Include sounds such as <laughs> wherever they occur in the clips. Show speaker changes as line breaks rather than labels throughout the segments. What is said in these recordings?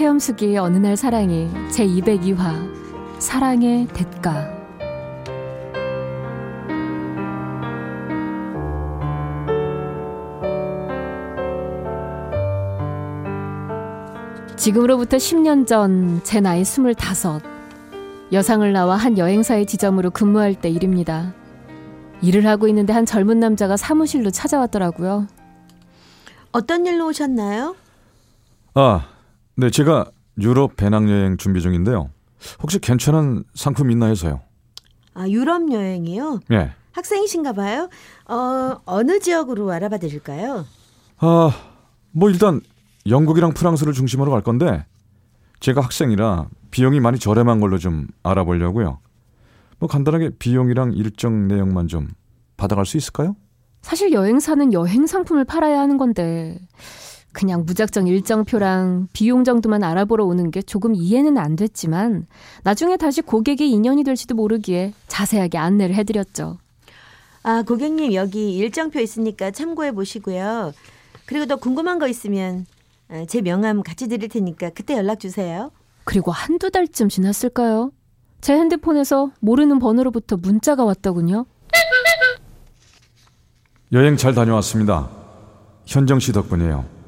체험수기 어느 날 사랑이 제 202화 사랑의 대가 지금으로부터 10년 전 제 나이 25 여상을 나와 한 여행사의 지점으로 근무할 때 일입니다. 일을 하고 있는데 한 젊은 남자가 사무실로 찾아왔더라고요.
어떤 일로 오셨나요?
아, 네, 제가 유럽 배낭여행 준비 중인데요. 혹시 괜찮은 상품 있나 해서요.
아, 유럽 여행이요?
예.
학생이신가 봐요? 어, 어느 지역으로 알아봐 드릴까요?
아, 뭐 일단 영국이랑 프랑스를 중심으로 갈 건데 제가 학생이라 비용이 많이 저렴한 걸로 좀 알아보려고요. 뭐 간단하게 비용이랑 일정 내용만 좀 받아갈 수 있을까요?
사실 여행사는 여행 상품을 팔아야 하는 건데 그냥 무작정 일정표랑 비용 정도만 알아보러 오는 게 조금 이해는 안 됐지만 나중에 다시 고객의 인연이 될지도 모르기에 자세하게 안내를 해드렸죠.
아, 고객님 여기 일정표 있으니까 참고해 보시고요. 그리고 더 궁금한 거 있으면 아, 제 명함 같이 드릴 테니까 그때 연락 주세요.
그리고 한두 달쯤 지났을까요? 제 핸드폰에서 모르는 번호로부터 문자가 왔더군요.
여행 잘 다녀왔습니다. 현정 씨 덕분이에요.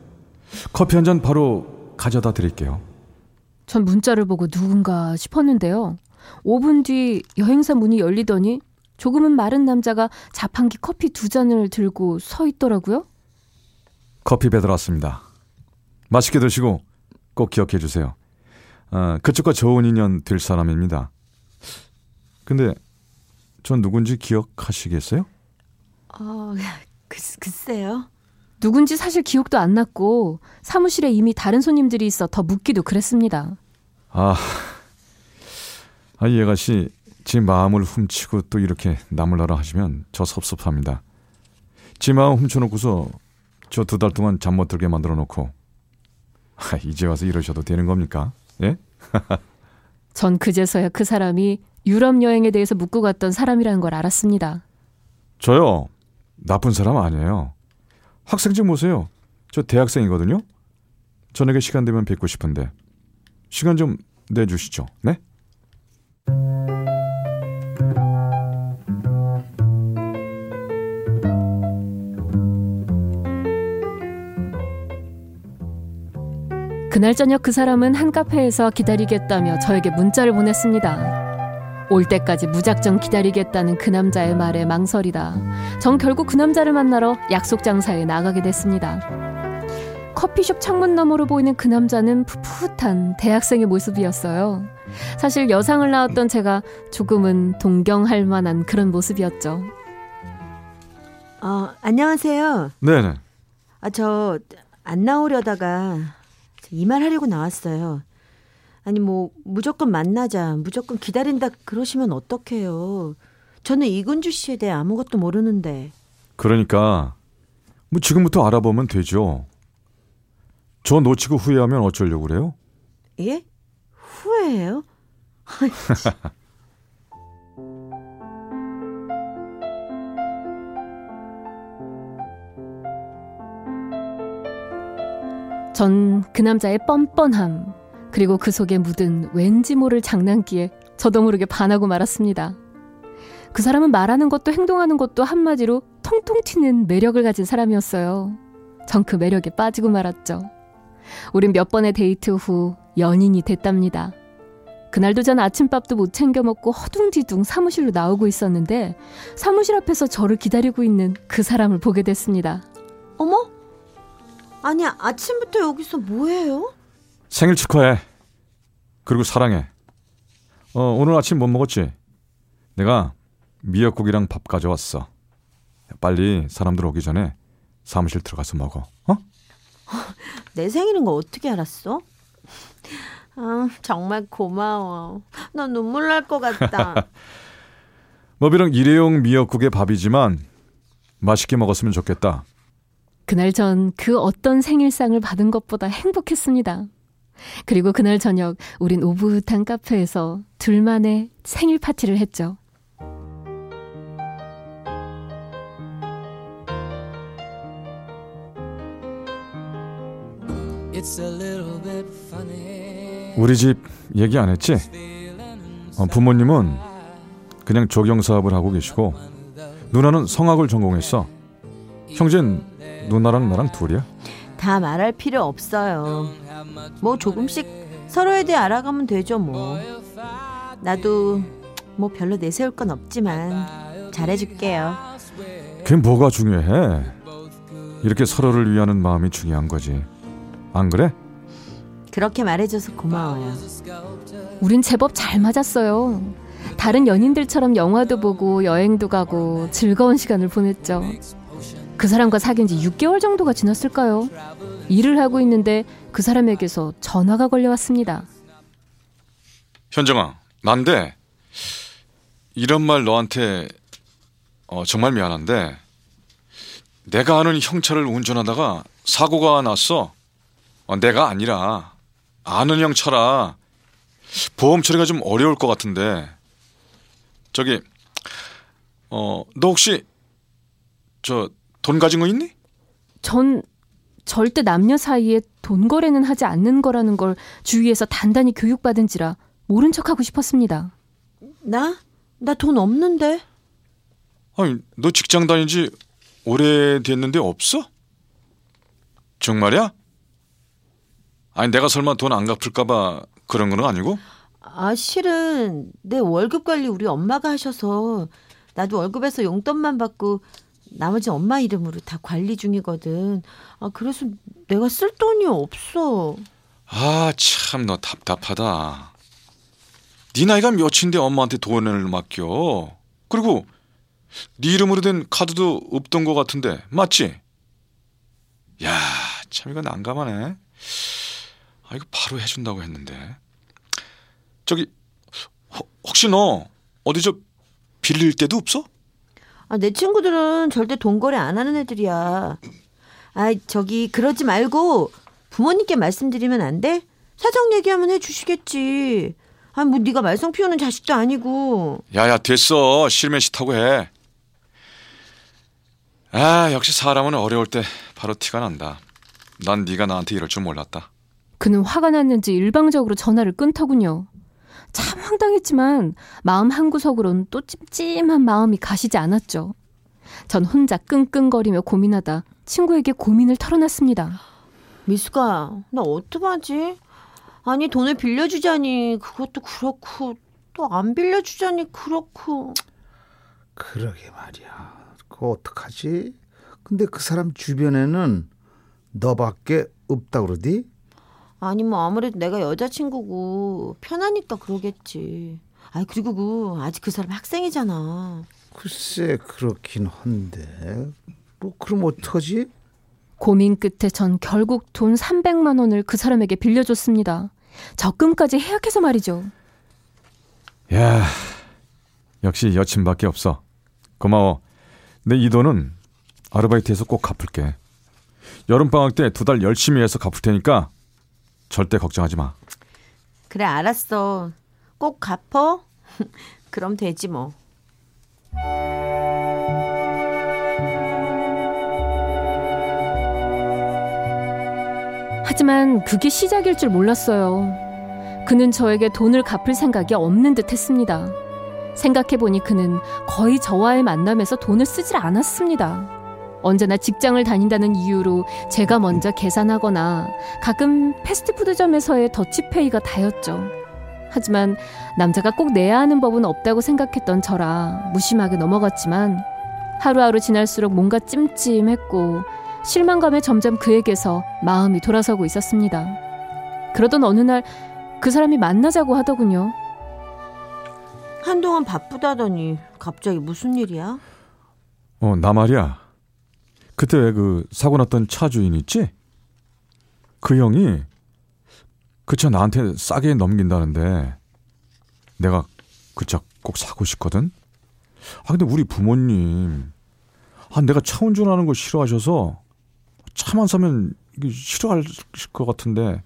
커피 한 잔 바로 가져다 드릴게요.
전 문자를 보고 누군가 싶었는데요. 5분 뒤 여행사 문이 열리더니 조금은 마른 남자가 자판기 커피 두 잔을 들고 서 있더라고요.
커피 배달 왔습니다. 맛있게 드시고 꼭 기억해 주세요. 아, 그쪽과 좋은 인연 될 사람입니다. 근데 전 누군지 기억하시겠어요?
어, 글, <laughs> 글쎄요.
누군지 사실 기억도 안 났고 사무실에 이미 다른 손님들이 있어 더 묻기도 그랬습니다.
아, 아, 이 아가씨 제 마음을 훔치고 또 이렇게 나물나라 하시면 저 섭섭합니다. 제 마음 훔쳐놓고서 저 두 달 동안 잠 못 들게 만들어 놓고 아, 이제 와서 이러셔도 되는 겁니까? 예? <laughs>
전 그제서야 그 사람이 유럽 여행에 대해서 묻고 갔던 사람이라는 걸 알았습니다.
저요 나쁜 사람 아니에요. 학생 좀 오세요. 저 대학생이거든요. 저녁에 시간 되면 뵙고 싶은데 시간 좀 내주시죠. 네?
그날 저녁 그 사람은 한 카페에서 기다리겠다며 저에게 문자를 보냈습니다. 올 때까지 무작정 기다리겠다는 그 남자의 말에 망설이다. 전 결국 그 남자를 만나러 약속 장사에 나가게 됐습니다. 커피숍 창문 너머로 보이는 그 남자는 풋풋한 대학생의 모습이었어요. 사실 여상을 낳았던 제가 조금은 동경할 만한 그런 모습이었죠.
어, 안녕하세요.
네네.
아, 저 안 나오려다가 이말 하려고 나왔어요. 아니 뭐 무조건 만나자, 무조건 기다린다 그러시면 어떡해요. 저는 이근주 씨에 대해 아무것도 모르는데.
그러니까 뭐 지금부터 알아보면 되죠. 저 놓치고 후회하면 어쩌려고 그래요?
예? 후회해요? <laughs>
전 그 남자의 뻔뻔함, 그리고 그 속에 묻은 왠지 모를 장난기에 저도 모르게 반하고 말았습니다. 그 사람은 말하는 것도 행동하는 것도 한마디로 통통 튀는 매력을 가진 사람이었어요. 전 그 매력에 빠지고 말았죠. 우린 몇 번의 데이트 후 연인이 됐답니다. 그날도 전 아침밥도 못 챙겨 먹고 허둥지둥 사무실로 나오고 있었는데 사무실 앞에서 저를 기다리고 있는 그 사람을 보게 됐습니다.
어머? 아니 아침부터 여기서 뭐해요?
생일 축하해. 그리고 사랑해. 어, 오늘 아침 못 먹었지? 내가 미역국이랑 밥 가져왔어. 빨리 사람들 오기 전에 사무실 들어가서 먹어. 어? <laughs>
내 생일인 거 어떻게 알았어? 아, 정말 고마워. 너 눈물 날 것 같다. <laughs>
뭐 비록 일회용 미역국의 밥이지만 맛있게 먹었으면 좋겠다.
그날 전 그 어떤 생일상을 받은 것보다 행복했습니다. 그리고 그날 저녁 우린 오붓한 카페에서 둘만의 생일 파티를 했죠.
우리 집 얘기 안 했지? 어, 부모님은 그냥 조경 사업을 하고 계시고 누나는 성악을 전공했어. 형제는 누나랑 나랑 둘이야.
다 말할 필요 없어요. 뭐 조금씩 서로에 대해 알아가면 되죠 뭐. 나도 뭐 별로 내세울 건 없지만 잘해줄게요.
그게 뭐가 중요해? 이렇게 서로를 위하는 마음이 중요한 거지. 안 그래?
그렇게 말해줘서 고마워요.
우린 제법 잘 맞았어요. 다른 연인들처럼 영화도 보고 여행도 가고 즐거운 시간을 보냈죠. 그 사람과 사귄 지 6개월 정도가 지났을까요? 일을 하고 있는데 그 사람에게서 전화가 걸려왔습니다.
현정아, 난데 이런 말 너한테 어, 정말 미안한데 내가 아는 형차를 운전하다가 사고가 났어. 어, 내가 아니라 아는 형차라 보험 처리가 좀 어려울 것 같은데 저기 어 너 혹시 저 돈 가진 거 있니?
전 절대 남녀 사이에 돈 거래는 하지 않는 거라는 걸 주위에서 단단히 교육받은지라 모른 척하고 싶었습니다.
나? 나 돈 없는데.
아니 너 직장 다닌 지 오래됐는데 없어? 정말이야? 아니 내가 설마 돈 안 갚을까봐 그런 건 아니고?
아, 실은 내 월급 관리 우리 엄마가 하셔서 나도 월급에서 용돈만 받고 나머지 엄마 이름으로 다 관리 중이거든. 아, 그래서 내가 쓸 돈이 없어.
아 참 너 답답하다. 네 나이가 몇인데 엄마한테 돈을 맡겨? 그리고 네 이름으로 된 카드도 없던 것 같은데 맞지? 야 참 이거 난감하네. 아 이거 바로 해준다고 했는데 저기 혹- 혹시 너 어디 저 빌릴 데도 없어?
아, 내 친구들은 절대 돈 거래 안 하는 애들이야. 아, 저기 그러지 말고 부모님께 말씀드리면 안 돼? 사정 얘기하면 해주시겠지. 아, 뭐 네가 말썽 피우는 자식도 아니고.
야야 됐어 싫으면 싫다고 해. 아 역시 사람은 어려울 때 바로 티가 난다. 난 네가 나한테 이럴 줄 몰랐다.
그는 화가 났는지 일방적으로 전화를 끊더군요. 참 황당했지만 마음 한구석으론 또 찜찜한 마음이 가시지 않았죠. 전 혼자 끙끙거리며 고민하다 친구에게 고민을 털어놨습니다.
미수가, 나 어떡하지? 아니, 돈을 빌려주자니 그것도 그렇고, 또 안 빌려주자니 그렇고.
그러게 말이야. 그거 어떡하지? 근데 그 사람 주변에는 너밖에 없다 그러디?
아니, 뭐 아무래도 내가 여자친구고 편하니까 그러겠지. 아 그리고 그 아직 그 사람 학생이잖아.
글쎄 그렇긴 한데 뭐 그럼 어떡하지?
고민 끝에 전 결국 돈 300만 원을 그 사람에게 빌려줬습니다. 적금까지 해약해서 말이죠.
야, 역시 여친밖에 없어. 고마워. 내 이 돈은 아르바이트해서 꼭 갚을게. 여름방학 때 두 달 열심히 해서 갚을 테니까 절대 걱정하지 마.
그래 알았어. 꼭 갚어. <laughs> 그럼 되지 뭐.
하지만 그게 시작일 줄 몰랐어요. 그는 저에게 돈을 갚을 생각이 없는 듯 했습니다. 생각해보니 그는 거의 저와의 만남에서 돈을 쓰질 않았습니다. 언제나 직장을 다닌다는 이유로 제가 먼저 계산하거나 가끔 패스트푸드점에서의 더치페이가 다였죠. 하지만 남자가 꼭 내야 하는 법은 없다고 생각했던 저라 무심하게 넘어갔지만 하루하루 지날수록 뭔가 찜찜했고 실망감에 점점 그에게서 마음이 돌아서고 있었습니다. 그러던 어느 날 그 사람이 만나자고 하더군요.
한동안 바쁘다더니 갑자기 무슨 일이야?
어, 나 말이야. 그때 왜 그 사고 났던 차 주인 있지? 그 형이 그 차 나한테 싸게 넘긴다는데 내가 그 차 꼭 사고 싶거든. 아 근데 우리 부모님 아 내가 차 운전하는 거 싫어하셔서 차만 사면 이게 싫어하실 것 같은데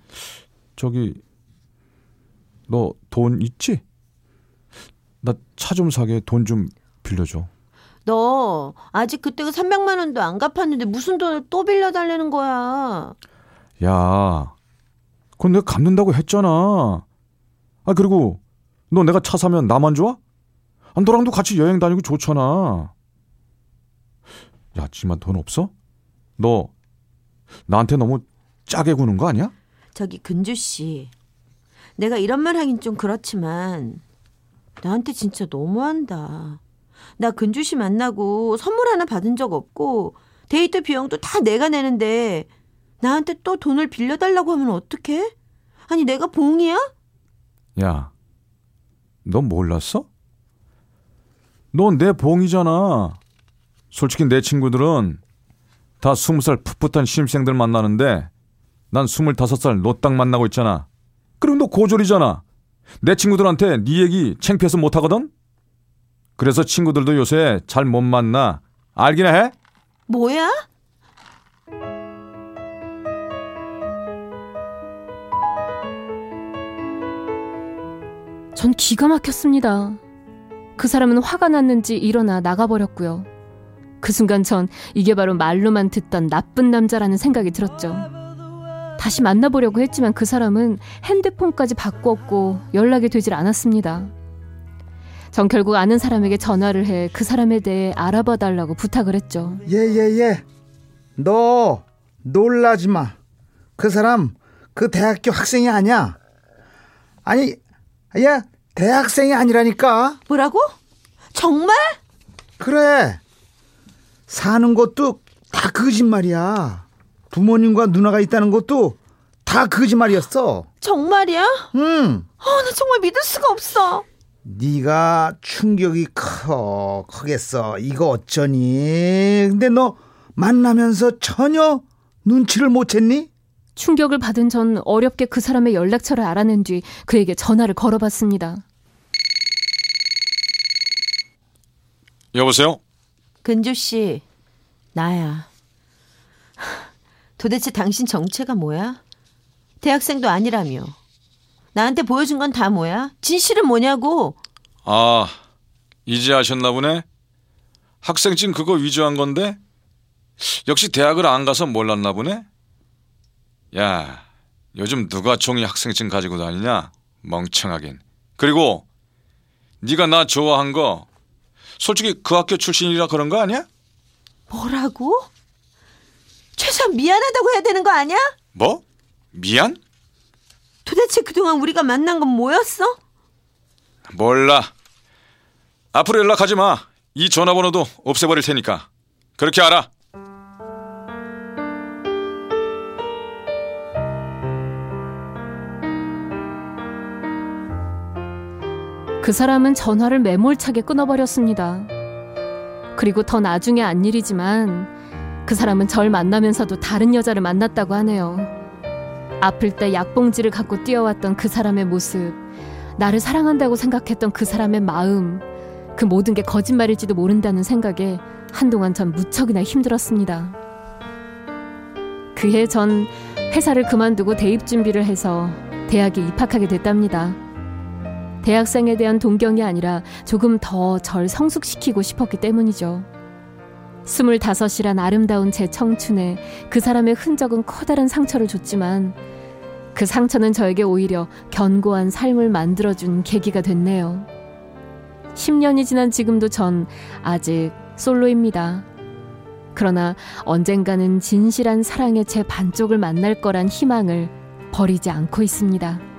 저기 너 돈 있지? 나 차 좀 사게 돈 좀 빌려줘.
너 아직 그때가 300만 원도 안 갚았는데 무슨 돈을 또 빌려달라는 거야.
야, 그건 내가 갚는다고 했잖아. 아 그리고 너 내가 차 사면 나만 좋아? 아, 너랑도 같이 여행 다니고 좋잖아. 야, 지만 돈 없어? 너 나한테 너무 짜게 구는 거 아니야?
저기 근주 씨. 내가 이런 말 하긴 좀 그렇지만 나한테 진짜 너무한다. 나 근주 씨 만나고 선물 하나 받은 적 없고 데이트 비용도 다 내가 내는데 나한테 또 돈을 빌려달라고 하면 어떡해? 아니 내가 봉이야?
야, 너 몰랐어? 넌 내 봉이잖아. 솔직히 내 친구들은 다 스무 살 풋풋한 신입생들 만나는데 난 스물다섯 살 노딱 만나고 있잖아. 그리고 너 고졸이잖아. 내 친구들한테 네 얘기 창피해서 못하거든? 그래서 친구들도 요새 잘 못 만나. 알기나 해?
뭐야?
전 기가 막혔습니다. 그 사람은 화가 났는지 일어나 나가버렸고요. 그 순간 전 이게 바로 말로만 듣던 나쁜 남자라는 생각이 들었죠. 다시 만나보려고 했지만 그 사람은 핸드폰까지 바꿨고 연락이 되질 않았습니다. 전 결국 아는 사람에게 전화를 해 그 사람에 대해 알아봐 달라고 부탁을 했죠.
예예예. 예, 예. 너 놀라지 마. 그 사람 그 대학교 학생이 아니야. 아니, 야 대학생이 아니라니까.
뭐라고? 정말?
그래. 사는 것도 다 거짓말이야. 부모님과 누나가 있다는 것도 다 거짓말이었어.
정말이야?
응.
어, 나 정말 믿을 수가 없어.
네가 충격이 커 크겠어. 이거 어쩌니? 근데 너 만나면서 전혀 눈치를 못 챘니?
충격을 받은 전 어렵게 그 사람의 연락처를 알아낸 뒤 그에게 전화를 걸어봤습니다.
여보세요?
근주 씨, 나야. 도대체 당신 정체가 뭐야? 대학생도 아니라며. 나한테 보여준 건 다 뭐야? 진실은 뭐냐고?
아, 이제 아셨나 보네? 학생증 그거 위조한 건데? 역시 대학을 안 가서 몰랐나 보네? 야, 요즘 누가 종이 학생증 가지고 다니냐? 멍청하긴. 그리고 네가 나 좋아한 거 솔직히 그 학교 출신이라 그런 거 아니야?
뭐라고? 최소한 미안하다고 해야 되는 거 아니야?
뭐? 미안?
도대체 그동안 우리가 만난 건 뭐였어?
몰라. 앞으로 연락하지 마. 이 전화번호도 없애버릴 테니까. 그렇게 알아.
그 사람은 전화를 매몰차게 끊어버렸습니다. 그리고 더 나중에 안 일이지만 그 사람은 절 만나면서도 다른 여자를 만났다고 하네요. 아플 때 약봉지를 갖고 뛰어왔던 그 사람의 모습, 나를 사랑한다고 생각했던 그 사람의 마음, 그 모든 게 거짓말일지도 모른다는 생각에 한동안 전 무척이나 힘들었습니다. 그해 전 회사를 그만두고 대입 준비를 해서 대학에 입학하게 됐답니다. 대학생에 대한 동경이 아니라 조금 더 절 성숙시키고 싶었기 때문이죠. 스물다섯이란 아름다운 제 청춘에 그 사람의 흔적은 커다란 상처를 줬지만 그 상처는 저에게 오히려 견고한 삶을 만들어준 계기가 됐네요. 10년이 지난 지금도 전 아직 솔로입니다. 그러나 언젠가는 진실한 사랑의 제 반쪽을 만날 거란 희망을 버리지 않고 있습니다.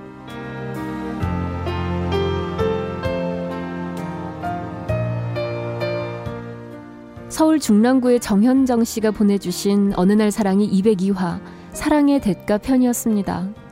서울 중랑구의 정현정 씨가 보내주신 어느 날 사랑이 202화 사랑의 대가 편이었습니다.